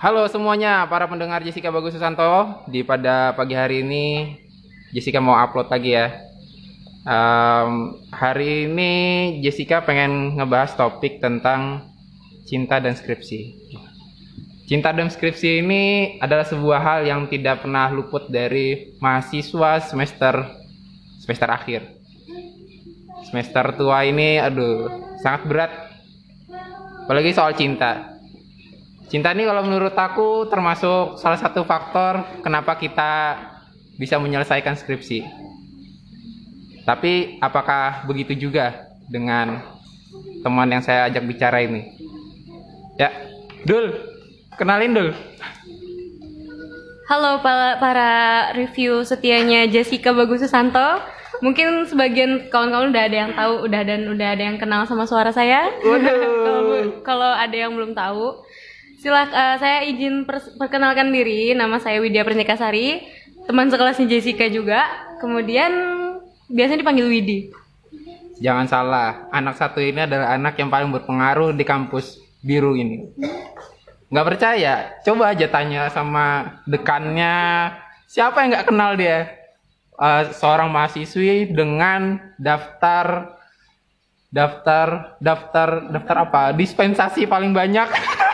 Halo semuanya, para pendengar Jessica Bagus Susanto. Di pada pagi hari ini, Jessica mau upload lagi ya. Em, hari ini Jessica pengen ngebahas topik tentang cinta dan skripsi. Cinta dan skripsi ini adalah sebuah hal yang tidak pernah luput dari mahasiswa semester semester akhir. Semester tua ini, aduh, sangat berat. Apalagi soal cinta. Cinta ini kalau menurut aku termasuk salah satu faktor kenapa kita bisa menyelesaikan skripsi. Tapi apakah begitu juga dengan teman yang saya ajak bicara ini? Ya, Dul, kenalin Dul. Halo para, para review setianya Jessica Bagus Susanto. Mungkin sebagian kawan-kawan udah ada yang tahu, udah dan udah ada yang kenal sama suara saya. Kalau kalau ada yang belum tahu, silak eh, saya izin perkenalkan diri. Nama saya Widya Pernikasari, teman sekelasnya Jessica juga. Kemudian biasanya dipanggil Widi. Jangan salah, anak satu ini adalah anak yang paling berpengaruh di kampus biru ini. Nggak percaya? Coba aja tanya sama dekannya, siapa yang nggak kenal dia? Eh, seorang mahasiswi dengan daftar daftar daftar daftar apa? Dispensasi paling banyak.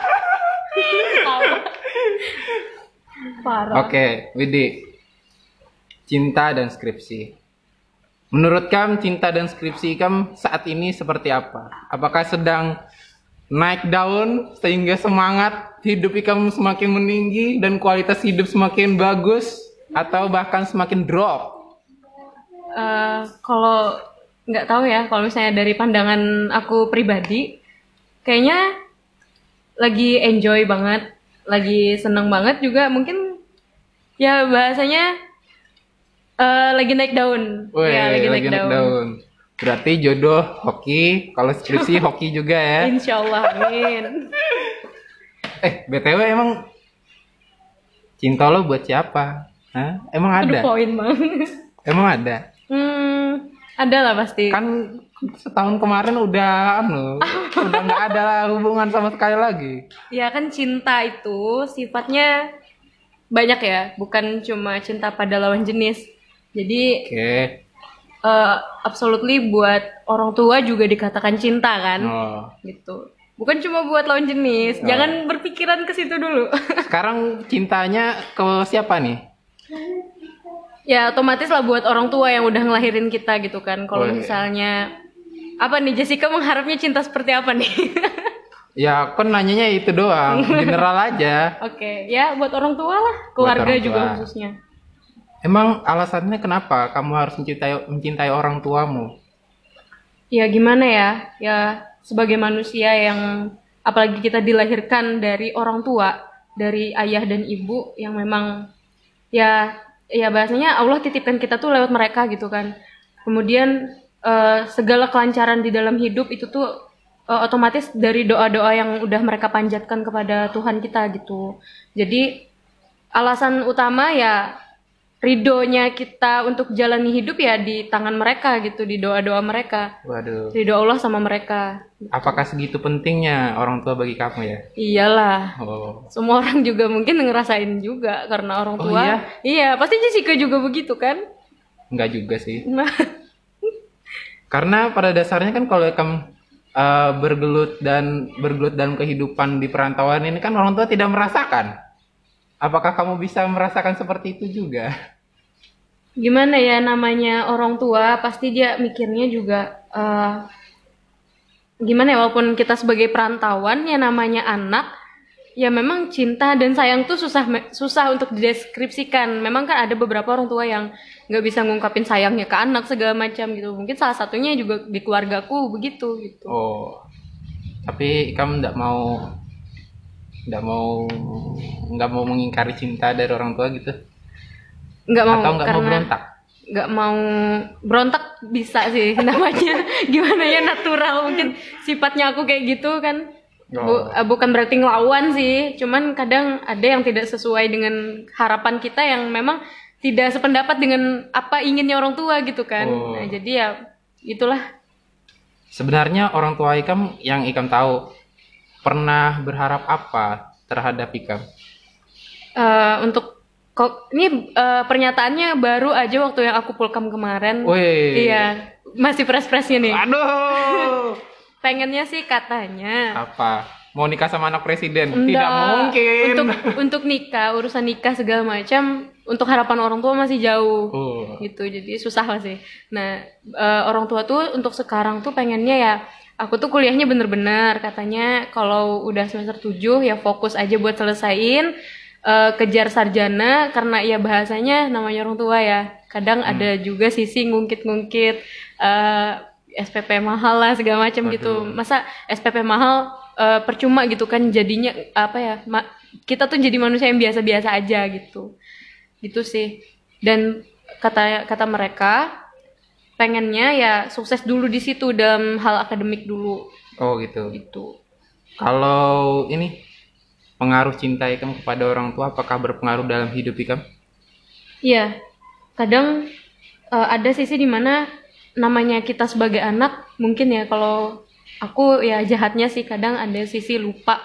Parah. Oke, Widi. Cinta dan skripsi. Menurut kamu cinta dan skripsi kamu saat ini seperti apa? Apakah sedang naik daun sehingga semangat hidup kamu semakin meninggi dan kualitas hidup semakin bagus atau bahkan semakin drop? Eh, kalau nggak tahu ya kalau misalnya dari pandangan aku pribadi kayaknya lagi enjoy banget lagi seneng banget juga mungkin ya bahasanya eh, lagi naik daun Wih, ya lagi, naik, daun, Berarti jodoh hoki, kalau skripsi hoki juga ya. Insya Allah amin Eh, BTW emang cinta lo buat siapa? Hah? Emang Aduh ada? poin banget Emang ada? hmm ada lah pasti kan setahun kemarin udah anu udah nggak ada hubungan sama sekali lagi ya kan cinta itu sifatnya banyak ya bukan cuma cinta pada lawan jenis. Jadi oke. eh absolutely buat orang tua juga dikatakan cinta kan? Oh. gitu. Bukan cuma buat lawan jenis Oh. jangan berpikiran ke situ dulu. Sekarang cintanya ke siapa nih? Ya otomatis lah buat orang tua yang udah ngelahirin kita gitu kan. Kalau Oh, iya. misalnya apa nih Jessica mengharapnya cinta seperti apa nih ya kan nanyanya itu doang. General aja. Oke ya buat orang tua lah. Keluarga orang juga tua. khususnya. Emang alasannya kenapa kamu harus mencintai mencintai orang tuamu? Ya gimana ya? Ya sebagai manusia yang apalagi kita dilahirkan dari orang tua dari ayah dan ibu yang memang ya ya bahasanya Allah titipkan kita tuh lewat mereka gitu kan. Kemudian eh, segala kelancaran di dalam hidup itu tuh eh, otomatis dari doa-doa yang udah mereka panjatkan kepada Tuhan kita gitu. Jadi alasan utama ya ridhonya kita untuk jalani hidup ya di tangan mereka gitu di doa-doa mereka. Waduh. Ridho Allah sama mereka. Apakah segitu pentingnya orang tua bagi kamu ya? Iyalah. Oh. Semua orang juga mungkin ngerasain juga karena orang Oh, tua. iya? iya pasti Jessica juga begitu kan? Nggak juga sih. Nah. Karena pada dasarnya kan kalau kamu eh, bergelut dan bergelut dalam kehidupan di perantauan ini kan orang tua tidak merasakan. Apakah kamu bisa merasakan seperti itu juga? gimana ya namanya orang tua pasti dia mikirnya juga eh, gimana ya walaupun kita sebagai perantauan ya namanya anak ya memang cinta dan sayang tuh susah susah untuk dideskripsikan. Memang kan ada beberapa orang tua yang nggak bisa ngungkapin sayangnya ke anak segala macam gitu. Mungkin salah satunya juga di keluargaku begitu gitu. Oh, tapi kamu tidak mau tidak mau nggak mau mengingkari cinta dari orang tua gitu? nggak mau Atau nggak mau berontak? nggak mau berontak bisa sih namanya gimana ya natural. Mungkin sifatnya aku kayak gitu kan Oh. eh, bukan berarti ngelawan sih cuman kadang ada yang tidak sesuai dengan harapan kita yang memang tidak sependapat dengan apa inginnya orang tua gitu kan Oh. nah, jadi ya itulah Sebenarnya orang tua Ikam yang Ikam tahu pernah berharap apa terhadap Ikam? Eh, untuk kok ini eh, pernyataannya baru aja waktu yang aku pulkam kemarin. Woi. Iya, masih fresh-freshnya nih. Aduh. Pengennya sih katanya Apa? Mau nikah sama anak presiden? Enggak. Tidak mungkin. Untuk untuk nikah, urusan nikah segala macam, untuk harapan orang tua masih jauh. Oh. Gitu. Jadi susah lah sih. Nah, eh, orang tua tuh untuk sekarang tuh pengennya ya aku tuh kuliahnya bener-bener katanya kalau udah semester 7 ya fokus aja buat selesain eh, kejar sarjana karena ya bahasanya namanya orang tua ya. Kadang ada juga sisi ngungkit-ngungkit eh, SPP mahal lah segala macam gitu. Masa SPP mahal eh, percuma gitu kan jadinya apa ya? ma- kita tuh jadi manusia yang biasa-biasa aja gitu. Gitu sih. Dan kata kata mereka pengennya ya sukses dulu di situ dalam hal akademik dulu Oh gitu. gitu. Kalau ini pengaruh cinta Ikam kepada orang tua apakah berpengaruh dalam hidup Ikam? Iya. Kadang eh, ada sisi di mana namanya kita sebagai anak mungkin ya kalau aku ya jahatnya sih kadang ada sisi lupa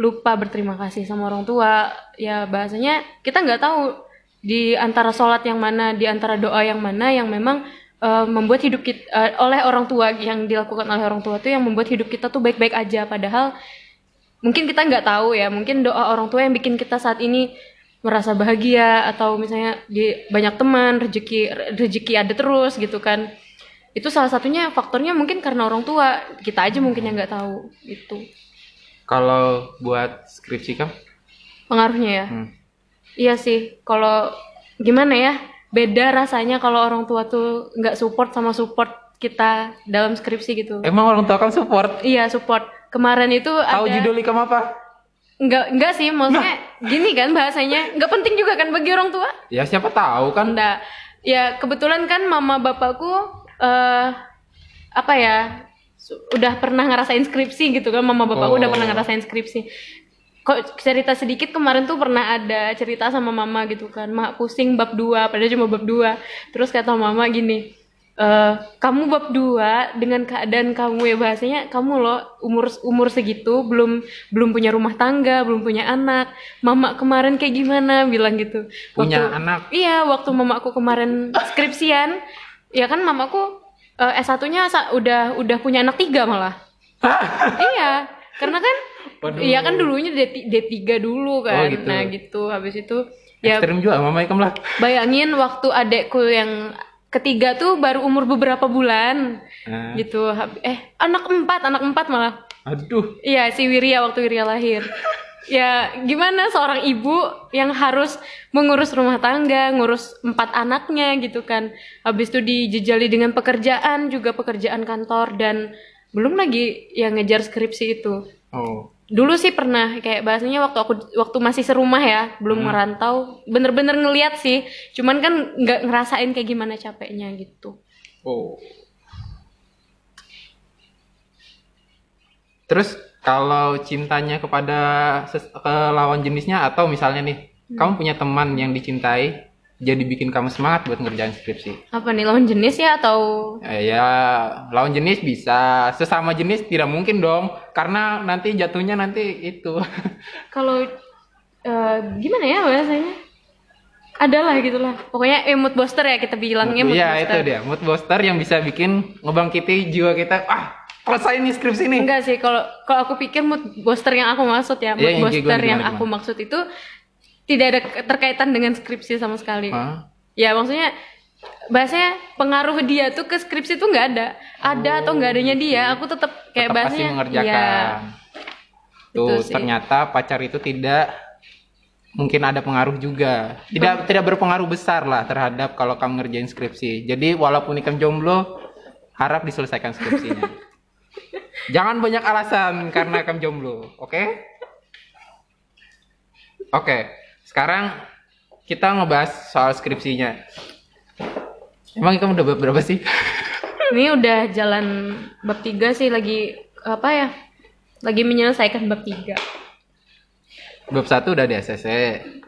lupa berterima kasih sama orang tua. Ya bahasanya kita nggak tahu di antara sholat yang mana di antara doa yang mana yang memang eh, membuat hidup kita eh, oleh orang tua yang dilakukan oleh orang tua itu yang membuat hidup kita tuh baik-baik aja. Padahal mungkin kita nggak tahu ya mungkin doa orang tua yang bikin kita saat ini merasa bahagia atau misalnya di banyak teman rezeki rezeki ada terus gitu kan itu salah satunya faktornya mungkin karena orang tua kita aja mungkin yang nggak tahu itu Kalau buat skripsi Ikam? pengaruhnya ya Hmm. iya sih kalau gimana ya beda rasanya kalau orang tua tuh nggak support sama support kita dalam skripsi gitu Emang orang tua Ikam support? iya support kemarin itu Tahu ada judul Ikam apa? nggak nggak sih maksudnya gini kan bahasanya nggak penting juga kan bagi orang tua Ya siapa tahu kan. Enggak. Ya kebetulan kan mama bapakku eh apa ya udah pernah ngerasain skripsi gitu kan mama udah Oh. pernah ngerasain skripsi. Kok cerita sedikit kemarin tuh pernah ada cerita sama mama gitu kan, mak pusing bab 2 padahal cuma bab 2. Terus kata mama gini, eh kamu bab 2 dengan keadaan kamu ya bahasanya kamu loh umur umur segitu belum belum punya rumah tangga, belum punya anak. Mama kemarin kayak gimana bilang gitu. Punya Waktu- anak. Iya, waktu mamaku kemarin skripsian, ya kan mamaku eh, S1-nya sa- udah udah punya anak tiga malah. iya, karena kan Waduh. iya kan dulunya D, D3 dulu kan. Oh, gitu. Nah, gitu. Habis itu ya Ekstrim juga mama Ikam lah. bayangin waktu adekku yang ketiga tuh baru umur beberapa bulan Nah, gitu. Eh, anak empat, anak empat malah. Aduh. Iya, si Wirya waktu Wirya lahir. ya, gimana seorang ibu yang harus mengurus rumah tangga, ngurus empat anaknya gitu kan. Habis itu dijejali dengan pekerjaan, juga pekerjaan kantor dan belum lagi yang ngejar skripsi itu. Oh. Dulu sih pernah kayak bahasanya waktu aku waktu masih serumah ya, belum merantau, bener-bener ngeliat sih. Cuman kan nggak ngerasain kayak gimana capeknya gitu. Oh. Terus kalau cintanya kepada ke lawan jenisnya atau misalnya nih, kamu punya teman yang dicintai, jadi bikin kamu semangat buat ngerjain skripsi. Apa nih lawan jenis ya atau? Eh, ya, lawan jenis bisa, sesama jenis tidak mungkin dong, karena nanti jatuhnya nanti itu. kalau eh, gimana ya bahasanya? Adalah gitulah pokoknya eh, mood booster ya kita bilangnya mood Iya, itu booster dia, mood booster yang bisa bikin ngebangkiti jiwa kita. Ah, selesai nih skripsi nih. enggak sih kalau kalau aku pikir mood booster yang aku maksud ya mood yang booster gimana, yang gimana, aku maksud itu tidak ada keterkaitan dengan skripsi sama sekali Hah? ya maksudnya bahasanya pengaruh dia tuh ke skripsi tuh nggak ada ada atau nggak adanya dia aku tetap kayak tetap pasti bahasanya mengerjakan. ya Tuh ternyata pacar itu tidak mungkin ada pengaruh juga. Tidak tidak berpengaruh besar lah terhadap kalau kamu ngerjain skripsi. Jadi walaupun ikam jomblo, harap diselesaikan skripsinya. Jangan banyak alasan karena ikam jomblo, oke? Oke, sekarang kita ngebahas soal skripsinya. Emang ikam udah berapa sih? ini udah jalan bab tiga sih lagi apa ya lagi menyelesaikan bab tiga Bab satu udah di ACC,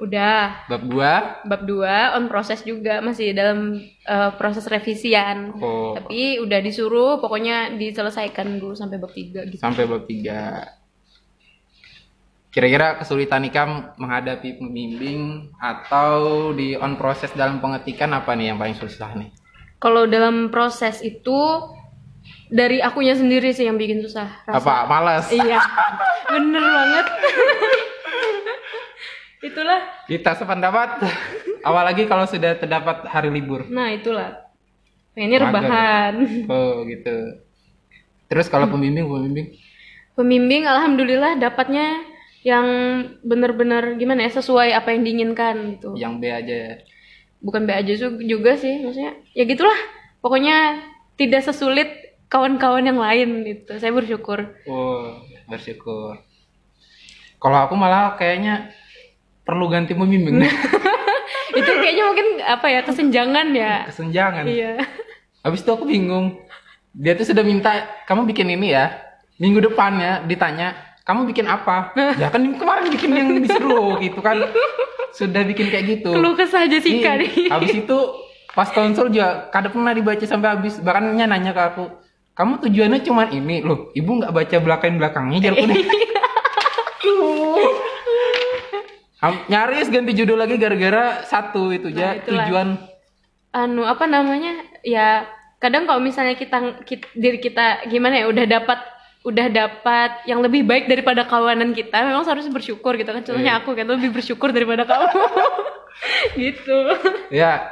udah bab dua bab 2 on proses juga masih dalam eh, proses revisian oh, tapi udah disuruh pokoknya diselesaikan dulu sampai bab 3 gitu sampai bab 3 Kira-kira kesulitan Ikam menghadapi pembimbing atau di on proses dalam pengetikan apa nih yang paling susah nih? Kalau dalam proses itu dari akunya sendiri sih yang bikin susah. Rasa. Apa? Males? Iya, bener banget. itulah. Kita sependapat. Apalagi kalau sudah terdapat hari libur. Nah itulah. Pengennya Mager. rebahan. Oh gitu. Terus kalau pembimbing, pembimbing? Pembimbing, alhamdulillah dapatnya yang bener-bener gimana ya sesuai apa yang diinginkan gitu. Yang B aja ya. Bukan B aja juga sih, maksudnya ya gitulah. Pokoknya tidak sesulit kawan-kawan yang lain gitu. Saya bersyukur. Oh, bersyukur. Kalau aku malah kayaknya perlu ganti pembimbing itu kayaknya mungkin apa ya kesenjangan ya. Kesenjangan. Iya. Habis itu aku bingung. Dia tuh sudah minta kamu bikin ini ya. Minggu depannya ditanya, kamu bikin apa? ya kan kemarin bikin yang disuruh gitu kan. Sudah bikin kayak gitu. Keluh kesah Jessica Iya. nih. Habis itu pas konsul juga kadang pernah dibaca sampai habis. Bahkan dia nanya ke aku, kamu tujuannya cuman ini loh. Ibu nggak baca belakang belakangnya kuning. Nyaris ganti judul lagi gara-gara satu itu Nah, itulah. tujuan anu apa namanya ya kadang kalau misalnya kita, kit- diri kita gimana ya udah dapat udah dapat yang lebih baik daripada kawanan kita memang seharusnya bersyukur gitu kan contohnya Iya. aku kan lebih bersyukur daripada kamu gitu Ya,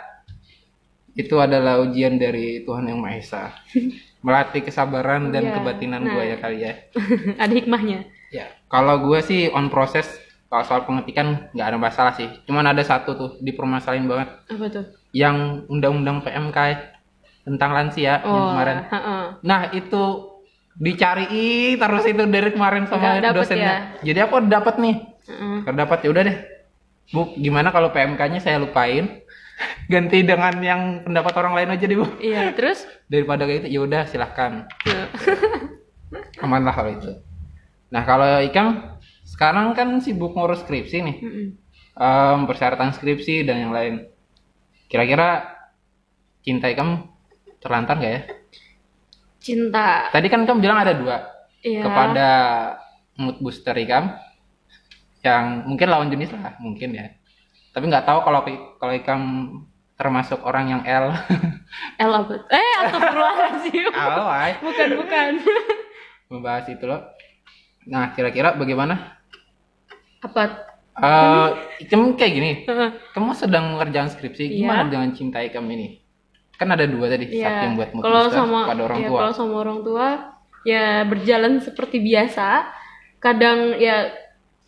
itu adalah ujian dari Tuhan Yang Maha Esa. Melatih kesabaran dan Iya, kebatinan nah. gue ya kali ya. ada hikmahnya Ya, kalau gue sih on proses kalau soal pengetikan nggak ada masalah sih. Cuman ada satu tuh dipermasalahin banget. apa tuh Yang undang-undang PMK tentang lansia yang oh kemarin. heeh. Nah itu dicari terus itu dari kemarin sama dapet dosennya. ya? Jadi aku dapat nih. Heeh. Kalau dapat ya udah deh. Bu, gimana kalau PMK-nya saya lupain? Ganti dengan yang pendapat orang lain aja deh, Bu. iya terus Daripada kayak gitu, ya udah silahkan. Aman lah kalau itu. Nah, kalau Ikam sekarang kan sibuk ngurus skripsi nih. Mm-mm. Em, persyaratan skripsi dan yang lain. Kira-kira cinta Ikam terlantar nggak ya? cinta Tadi kan kamu bilang ada dua. Iya. Kepada mood booster Ikam yang mungkin lawan jenis lah, mungkin ya. Tapi nggak tahu kalau kalau Ikam termasuk orang yang L. L apa eh astagfirullahaladzim Alay. bukan bukan Membahas itu loh. Nah, kira-kira bagaimana? Apa Eh, Ikam kayak gini. Kamu sedang mengerjakan skripsi, Iya. gimana dengan cinta Ikam ini? Kan ada dua tadi, satu Iya. yang buat Kalau sama pada orang ya, tua. Kalau sama orang tua ya berjalan seperti biasa. Kadang ya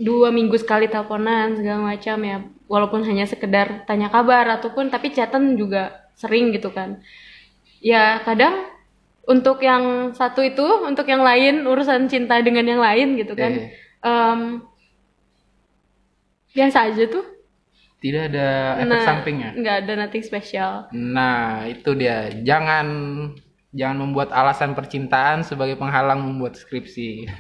dua minggu sekali teleponan segala macam ya. Walaupun hanya sekedar tanya kabar ataupun tapi chatan juga sering gitu kan. Ya kadang untuk yang satu itu, untuk yang lain urusan cinta dengan yang lain gitu kan. Eh, Em, biasa aja tuh. tidak ada efek Nah, sampingnya. nggak ada nothing spesial. Nah, itu dia. Jangan jangan membuat alasan percintaan sebagai penghalang membuat skripsi.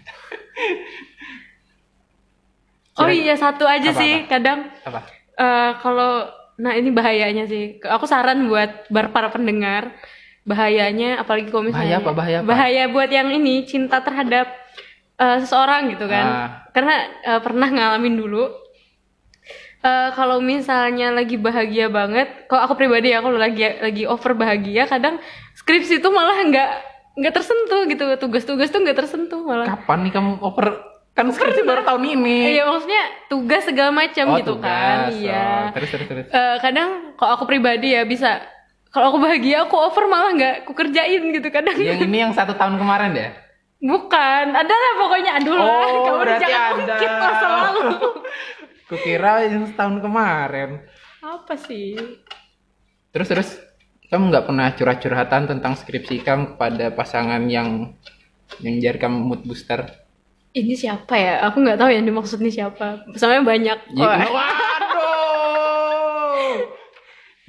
Oh iya satu aja Apa-apa? sih kadang Apa? Eh, kalau nah ini bahayanya sih. Aku saran buat bar para pendengar bahayanya apalagi kalau Bahaya misalnya apa? Bahaya apa? bahaya buat yang ini cinta terhadap eh, seseorang gitu kan. Ah. Karena eh, pernah ngalamin dulu. Eh, kalau misalnya lagi bahagia banget, kalau aku pribadi ya kalau lagi lagi over bahagia, kadang skripsi itu malah nggak nggak tersentuh gitu, tugas-tugas tuh nggak tersentuh malah. Kapan nih kamu oper? Kan skripsi baru tahun ini. Iya maksudnya tugas segala macam Oh, gitu tugas. kan, Oh, iya. terus terus terus. Eh, kadang kalau aku pribadi ya bisa kalau aku bahagia aku over malah nggak aku kerjain gitu kadang Yang ini yang satu tahun kemarin deh. bukan ada lah pokoknya aduh lah Oh, kamu jangan ada. ungkit masa lalu Kukira yang setahun kemarin. apa sih Terus terus kamu nggak pernah curhat-curhatan tentang skripsi kamu kepada pasangan yang yang jadi kamu mood booster? ini siapa ya aku nggak tahu yang dimaksud ini siapa soalnya banyak Ya, Wah, Waduh.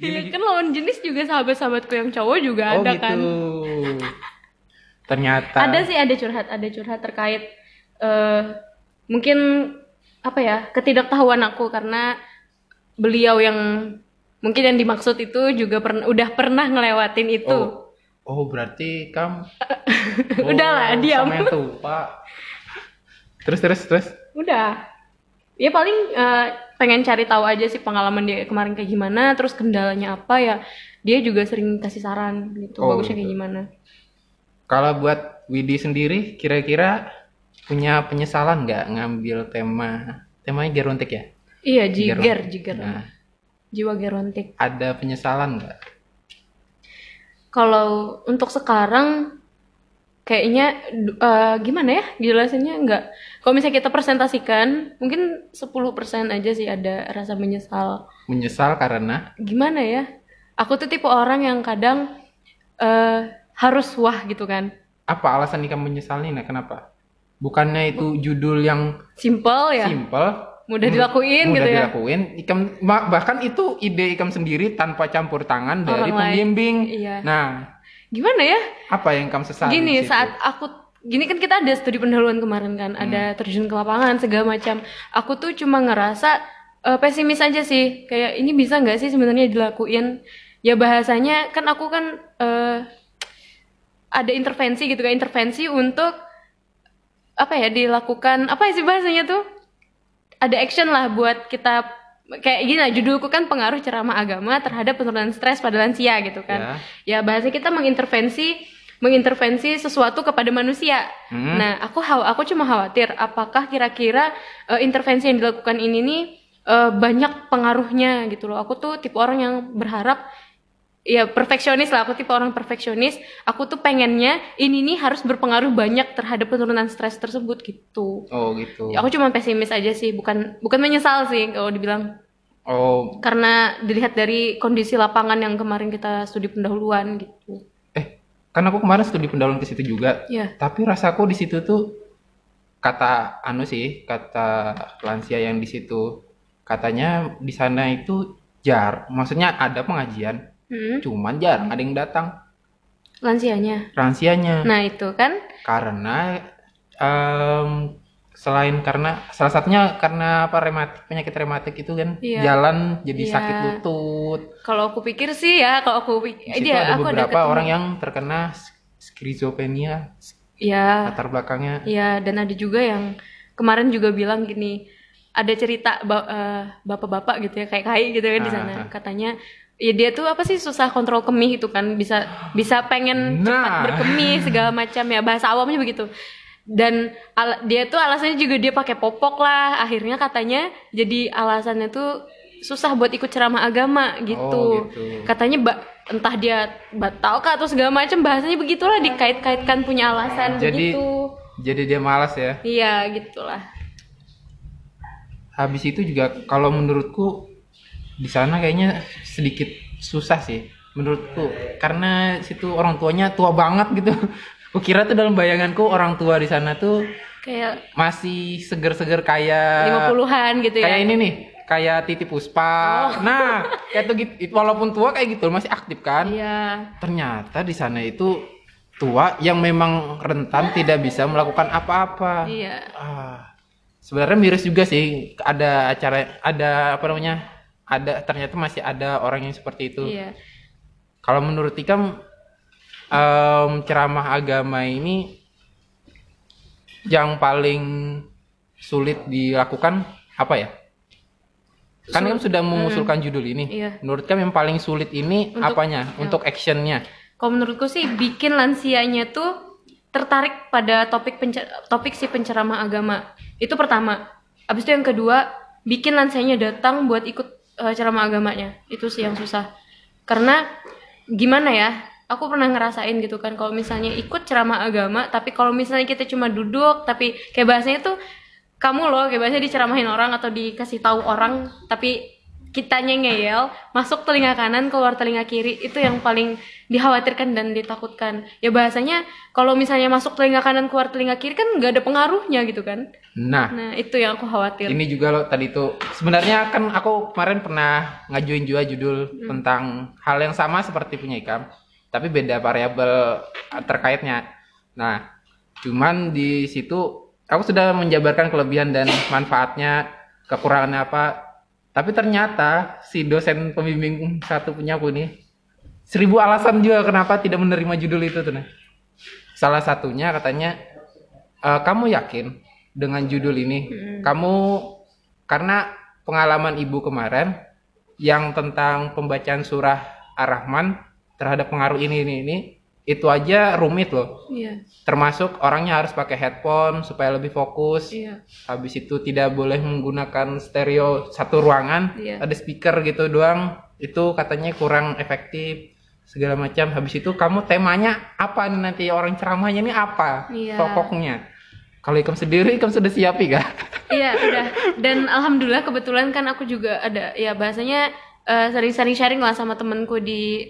iya, kan lawan jenis juga sahabat-sahabatku yang cowok juga Oh ada gitu. kan Ternyata. ada sih ada curhat ada curhat terkait eh mungkin apa ya ketidaktahuan aku karena beliau yang mungkin yang dimaksud itu juga pernah udah pernah ngelewatin itu Oh. Oh berarti kamu. Udahlah, diam. Sama yang tuh Pak. Terus terus terus. udah ya paling eh, pengen cari tahu aja sih pengalaman dia kemarin kayak gimana terus kendalanya apa ya dia juga sering kasih saran gitu Oh, bagusnya kayak gitu. gimana Kalau buat Widi sendiri, kira-kira punya penyesalan nggak ngambil tema temanya gerontik ya? iya jiger Gerontik. jiger Nah, jiwa gerontik ada penyesalan nggak? kalau untuk sekarang kayaknya eh, gimana ya jelasinnya nggak kalau misalnya kita presentasikan mungkin 10% aja sih ada rasa menyesal Menyesal karena gimana ya aku tuh tipe orang yang kadang eh, harus wah gitu kan apa alasan kamu menyesal nih? Nah, kenapa? Bukannya itu judul yang simple ya simple, mudah dilakuin mudah gitu ya dilakuin. Ikam bahkan itu ide ikam sendiri tanpa campur tangan dari Orang pembimbing. Iya. Nah, gimana ya apa yang kamu sesali? gini situ? saat aku gini kan kita ada studi pendahuluan kemarin kan ada terjun ke lapangan segala macam aku tuh cuma ngerasa eh, pesimis aja sih kayak ini bisa nggak sih sebenarnya dilakuin ya bahasanya kan aku kan eh, ada intervensi gitu kan intervensi untuk apa ya dilakukan apa sih bahasanya tuh? Ada action lah buat kita kayak gini lah judulku kan pengaruh ceramah agama terhadap penurunan stres pada lansia gitu kan. Ya. Bahasa kita mengintervensi mengintervensi sesuatu kepada manusia. Hmm. nah aku aku cuma khawatir apakah kira-kira eh, intervensi yang dilakukan ini nih eh, banyak pengaruhnya gitu loh. Aku tuh tipe orang yang berharap ya perfeksionis lah. Aku tipe orang perfeksionis. Aku tuh pengennya ini nih harus berpengaruh banyak terhadap penurunan stres tersebut gitu. Oh, gitu. Ya, aku cuma pesimis aja sih, bukan bukan menyesal sih kalau dibilang. Oh, karena dilihat dari kondisi lapangan yang kemarin kita studi pendahuluan gitu. eh, kan aku kemarin studi pendahuluan ke situ juga. Ya, Tapi rasaku di situ tuh kata anu sih, kata lansia yang di situ katanya di sana itu jar, maksudnya ada pengajian, hmm, cuman jarang ada yang datang lansianya. lansianya Nah itu kan, karena em, selain karena salah satunya karena apa rematik penyakit rematik itu kan Iya. jalan jadi Iya. sakit lutut. kalau aku pikir sih ya, kalau aku pikir, dia ada aku beberapa ketemu- orang yang terkena skizofrenia ya, latar belakangnya. ya dan ada juga yang kemarin juga bilang gini, ada cerita eh, bapak-bapak gitu ya, kayak kai gitu kan di sana, Ah. katanya. Ya dia tuh apa sih susah kontrol kemih itu kan bisa bisa pengen cepat Nah. berkemih segala macam ya bahasa awamnya begitu dan ala- dia tuh alasannya juga dia pakai popok lah akhirnya katanya jadi alasannya tuh susah buat ikut ceramah agama gitu, Oh, gitu. katanya ba- entah dia batal kah atau segala macam bahasanya begitulah dikait-kaitkan punya alasan Jadi- begitu Jadi dia malas ya. iya gitulah Habis itu juga kalau menurutku di sana kayaknya sedikit susah sih menurutku karena situ orang tuanya tua banget gitu. Kukira tuh dalam bayanganku orang tua di sana tuh kayak masih seger-seger kayak 50-an gitu ya kayak ini nih kayak Titi Puspa. Nah, kayak tuh gitu, walaupun tua kayak gitu masih aktif kan. iya Ternyata di sana itu tua yang memang rentan tidak bisa melakukan apa-apa. iya Ah, sebenarnya miris juga sih ada acara ada apa namanya? Ada ternyata masih ada orang yang seperti itu. iya Kalau menurut Ikam em, ceramah agama ini yang paling sulit dilakukan apa ya? Kan kamu sudah mengusulkan judul ini. Iya. Menurut kamu yang paling sulit ini Untuk- apanya? Untuk actionnya? Kalau menurutku sih bikin lansianya tuh tertarik pada topik pencer- topik si penceramah agama. Itu pertama. Habis itu yang kedua, bikin lansianya datang buat ikut eh, ceramah agamanya. Itu sih yang susah. Karena gimana ya? Aku pernah ngerasain gitu kan kalau misalnya ikut ceramah agama, tapi kalau misalnya kita cuma duduk tapi kayak bahasanya tuh kamu loh kayak bahasanya diceramahin orang atau dikasih tahu orang tapi kitanya ngeyel masuk telinga kanan keluar telinga kiri itu yang paling dikhawatirkan dan ditakutkan. Ya bahasanya kalau misalnya masuk telinga kanan keluar telinga kiri kan nggak ada pengaruhnya gitu kan? Nah, nah itu yang aku khawatir. Ini juga loh tadi tuh. Sebenarnya kan aku kemarin pernah ngajuin juga judul tentang hal yang sama seperti punya Ikam, tapi beda variabel terkaitnya. Nah, cuman di situ aku sudah menjabarkan kelebihan dan manfaatnya, kekurangannya apa. Tapi ternyata si dosen pembimbing satu punya aku nih seribu alasan juga kenapa tidak menerima judul itu tuh. Nah. Salah satunya katanya "E, kamu yakin dengan judul ini kamu karena pengalaman ibu kemarin yang tentang pembacaan surah Ar-Rahman terhadap pengaruh ini ini ini itu aja rumit loh. Iya. Termasuk orangnya harus pakai headphone supaya lebih fokus. Iya. Habis itu tidak boleh menggunakan stereo satu ruangan, Iya. ada speaker gitu doang. Itu katanya kurang efektif segala macam. Habis itu kamu temanya apa nih nanti orang ceramahnya ini apa? Iya. Pokoknya. Kalau ikam sendiri, ikam sudah siapi gak? Iya udah dan alhamdulillah kebetulan kan aku juga ada ya bahasanya eh, sering-sering sharing lah sama temenku di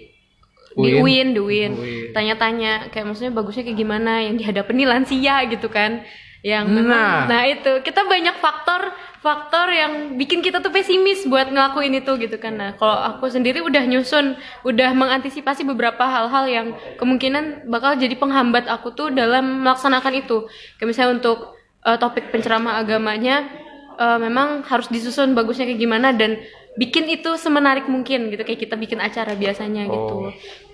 di Uin. Di UIN. Tanya-tanya kayak maksudnya bagusnya kayak gimana yang dihadapi nih lansia gitu kan. Yang Nah. memang nah itu kita banyak faktor faktor yang bikin kita tuh pesimis buat ngelakuin itu gitu kan. Nah, kalau aku sendiri udah nyusun, udah mengantisipasi beberapa hal-hal yang kemungkinan bakal jadi penghambat aku tuh dalam melaksanakan itu. Kayak misalnya untuk eh, topik penceramah agamanya eh, memang harus disusun bagusnya kayak gimana dan bikin itu semenarik mungkin gitu kayak kita bikin acara biasanya gitu. Oh. Gitu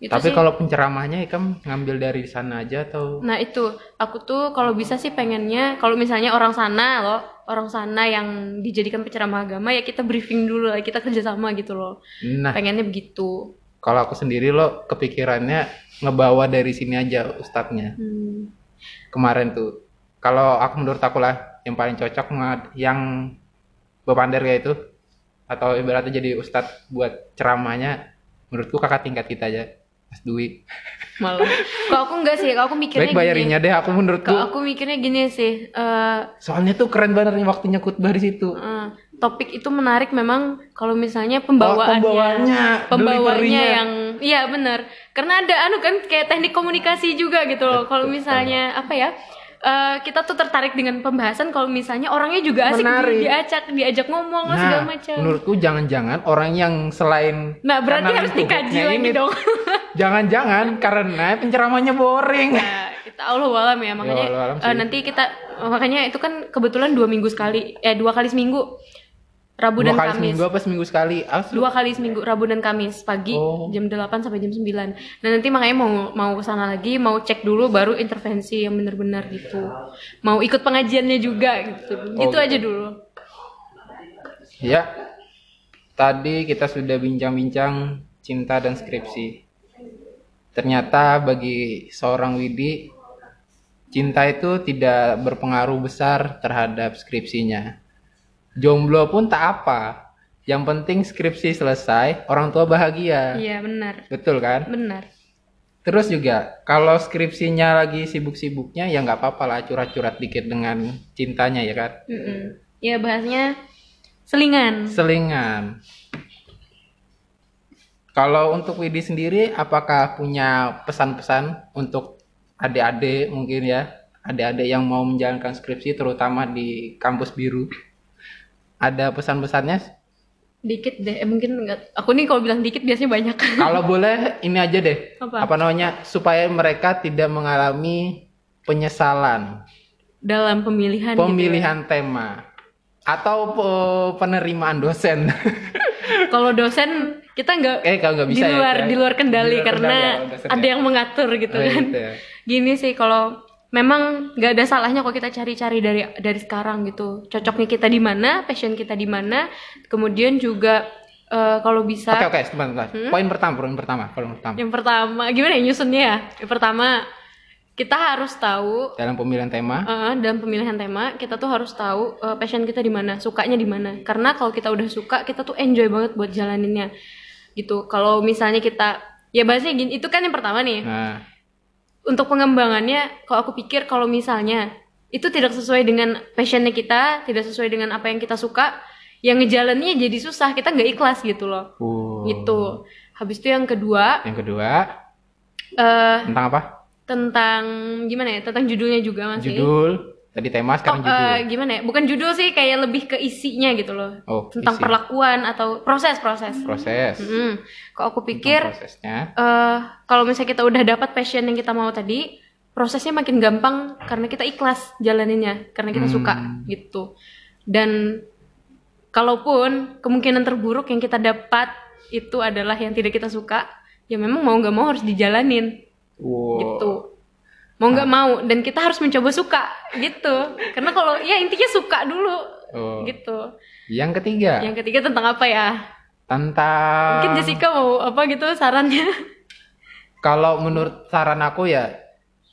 Tapi sih. kalau penceramahnya ikam ngambil dari sana aja atau Nah itu, aku tuh kalau bisa sih pengennya, kalau misalnya orang sana loh, orang sana yang dijadikan penceramah agama ya kita briefing dulu lah, kita kerjasama gitu loh. Nah, Pengennya begitu. kalau aku sendiri lo kepikirannya ngebawa dari sini aja ustadznya. Hmm. Kemarin tuh. Kalau aku menurut aku lah yang paling cocok yang bepander kayak itu atau ibaratnya jadi ustadz buat ceramahnya menurutku kakak tingkat kita aja Mas Dwi. Malah. Kalau aku enggak sih, kalau aku mikirnya Baik bayarinya deh aku menurutku. Kalau aku mikirnya gini sih, eh, Soalnya tuh keren banget nih waktunya khutbah di situ. eh, topik itu menarik memang kalau misalnya pembawaannya, Oh, pembawaannya, pembawaannya yang, iya benar. Karena ada anu kan kayak teknik komunikasi juga gitu loh. Kalau misalnya apa ya? Eh, kita tuh tertarik dengan pembahasan kalau misalnya orangnya juga asik Menarik. di- diajak diajak ngomong lah segala Nah, macam. menurutku jangan-jangan orang yang selain Nah, berarti harus dikaji lingkupnya lagi ini, dong. Jangan-jangan karena penceramahnya boring. Nah, kita Allah alam ya makanya Ya, eh, sih. nanti kita makanya itu kan kebetulan dua minggu sekali eh dua kali seminggu Rabu Dua dan kali Kamis seminggu apa seminggu sekali? Asli. dua kali seminggu Rabu dan Kamis pagi Oh. jam 8 sampai jam 9 nah nanti makanya mau mau ke sana lagi mau cek dulu baru intervensi yang benar-benar gitu mau ikut pengajiannya juga gitu gitu gitu. aja dulu Ya. Tadi kita sudah bincang-bincang cinta dan skripsi. Ternyata bagi seorang Widi cinta itu tidak berpengaruh besar terhadap skripsinya. Jomblo pun tak apa. Yang penting skripsi selesai, orang tua bahagia. iya benar Betul kan? benar Terus juga kalau skripsinya lagi sibuk-sibuknya ya nggak apa-apa lah curhat-curhat dikit dengan cintanya ya kan. Mm-mm. ya bahasnya selingan Selingan. Kalau untuk Widi sendiri apakah punya pesan-pesan untuk adik-adik mungkin ya, adik-adik yang mau menjalankan skripsi terutama di kampus biru? Ada pesan-pesannya? dikit deh eh, mungkin enggak aku nih kalau bilang dikit biasanya banyak Kalau boleh ini aja deh. Apa? namanya? Supaya mereka tidak mengalami penyesalan. dalam pemilihan gitu ya. pemilihan tema atau pe- penerimaan dosen. kalau dosen kita nggak eh kalau nggak bisa di luar ya, di luar kendali Di luar karena kendali ya, ada ya. yang mengatur gitu Oh, kan gitu ya. gini sih kalau memang nggak ada salahnya kalau kita cari-cari dari dari sekarang gitu cocoknya kita di mana passion kita di mana kemudian juga eh, kalau bisa Oke oke sebentar. sebentar. Hmm? Poin pertama, poin pertama, poin pertama. yang pertama gimana ya nyusunnya ya yang pertama kita harus tahu Dalam pemilihan tema, eh, dalam pemilihan tema kita tuh harus tahu eh, passion kita di mana sukanya di mana karena kalau kita udah suka kita tuh enjoy banget buat jalaninnya gitu kalau misalnya kita ya bahasanya gini itu kan yang pertama nih nah, untuk pengembangannya kalau aku pikir kalau misalnya itu tidak sesuai dengan passionnya kita tidak sesuai dengan apa yang kita suka yang ngejalannya jadi susah kita nggak ikhlas gitu loh uh, gitu habis itu yang kedua Yang kedua eh tentang apa? tentang gimana ya tentang judulnya juga masih Judul. Tadi tema Oh, sekarang judul. eh, gimana ya bukan judul sih kayak lebih ke isinya gitu loh oh, tentang isi. perlakuan atau proses proses proses. Mm-mm. kalau aku Tentang pikir prosesnya. eh kalau misalnya kita udah dapat passion yang kita mau tadi prosesnya makin gampang karena kita ikhlas jalaninnya karena kita Hmm. suka gitu dan kalaupun kemungkinan terburuk yang kita dapat itu adalah yang tidak kita suka ya memang mau nggak mau harus dijalanin Wow. gitu mau nggak mau dan kita harus mencoba suka gitu. Karena kalau ya intinya suka dulu Oh. gitu. Yang ketiga. Yang ketiga tentang apa ya? Tentang mungkin Jessica mau apa gitu sarannya? Kalau menurut saran aku ya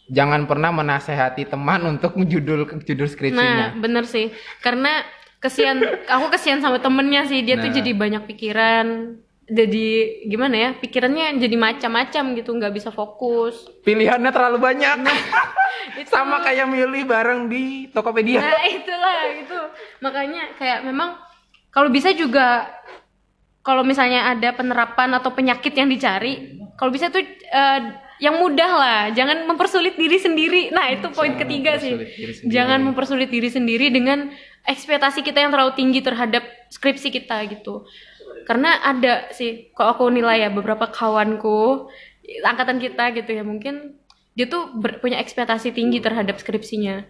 jangan pernah menasehati teman untuk judul judul nah skripsinya. bener sih. Karena kesian aku kesian sama temennya sih. Dia tuh Nah. jadi banyak pikiran jadi gimana ya pikirannya jadi macam-macam gitu nggak bisa fokus. Pilihannya terlalu banyak. Itu- Sama kayak milih barang di Tokopedia. Nah itulah itu. Makanya kayak memang kalau bisa juga kalau misalnya ada penerapan atau penyakit yang dicari kalau bisa tuh eh, yang mudah lah. Jangan mempersulit diri sendiri. Nah itu poin Jangan ketiga sih. jangan mempersulit diri sendiri dengan ekspektasi kita yang terlalu tinggi terhadap skripsi kita gitu karena ada sih kok aku nilai ya beberapa kawanku angkatan kita gitu ya mungkin dia tuh ber- punya ekspektasi tinggi terhadap skripsinya.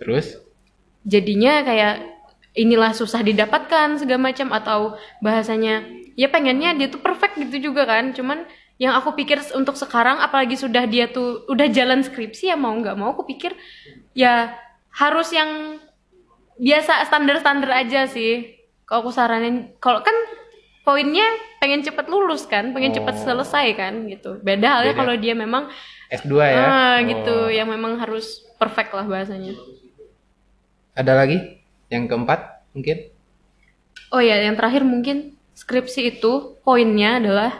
Terus? Jadinya kayak inilah susah didapatkan segala macam atau bahasanya ya pengennya dia tuh perfect gitu juga kan. Cuman yang aku pikir untuk sekarang apalagi sudah dia tuh udah jalan skripsi ya mau nggak mau aku pikir ya harus yang biasa standar-standar aja sih. Kalau aku saranin kalau kan poinnya pengen cepet lulus kan pengen cepet Oh. selesai kan gitu beda halnya kalau dia memang S2 ya. ah Oh. gitu yang memang harus perfect lah bahasanya Ada lagi? Yang keempat mungkin? Oh ya, yang terakhir mungkin skripsi itu poinnya adalah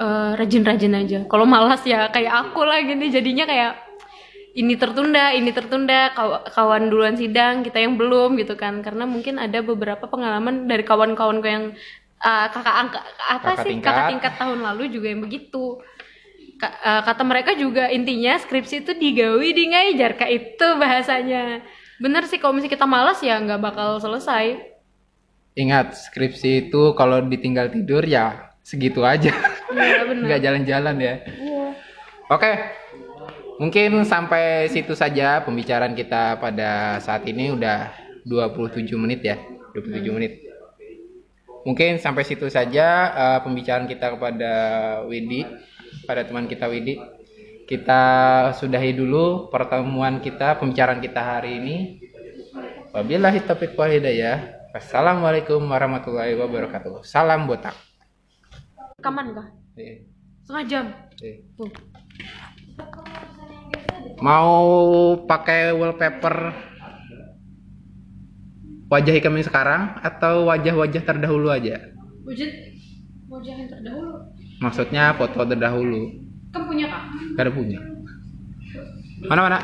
eh, rajin-rajin aja. Kalau malas ya kayak aku lah gini jadinya kayak ini tertunda, ini tertunda, kaw- kawan duluan sidang, kita yang belum gitu kan. Karena mungkin ada beberapa pengalaman dari kawan-kawanku yang eh, kakak angka apa Kakak sih tingkat. kakak tingkat tahun lalu juga yang begitu. Ka- eh, kata mereka juga intinya skripsi itu digawi di ngajar kayak itu bahasanya. Bener sih kalau misalnya kita malas ya nggak bakal selesai. Ingat, skripsi itu kalau ditinggal tidur ya segitu aja. Nggak jalan-jalan ya. Iya. Oke. Mungkin sampai situ saja pembicaraan kita pada saat ini udah 27 menit ya. 27 menit. Mungkin sampai situ saja eh, pembicaraan kita kepada Widi, pada teman kita Widi. Kita sudahi dulu pertemuan kita, pembicaraan kita hari ini. Wabillahi taufiq wal hidayah. Wassalamualaikum warahmatullahi wabarakatuh. Salam botak. Rekaman kah? Eh, Setengah jam. Tuh. Mau pakai wallpaper wajah kami sekarang atau wajah-wajah terdahulu aja? Wujud wajah yang terdahulu. Maksudnya foto terdahulu. Kan punya kak? Gak ada punya. Mana mana?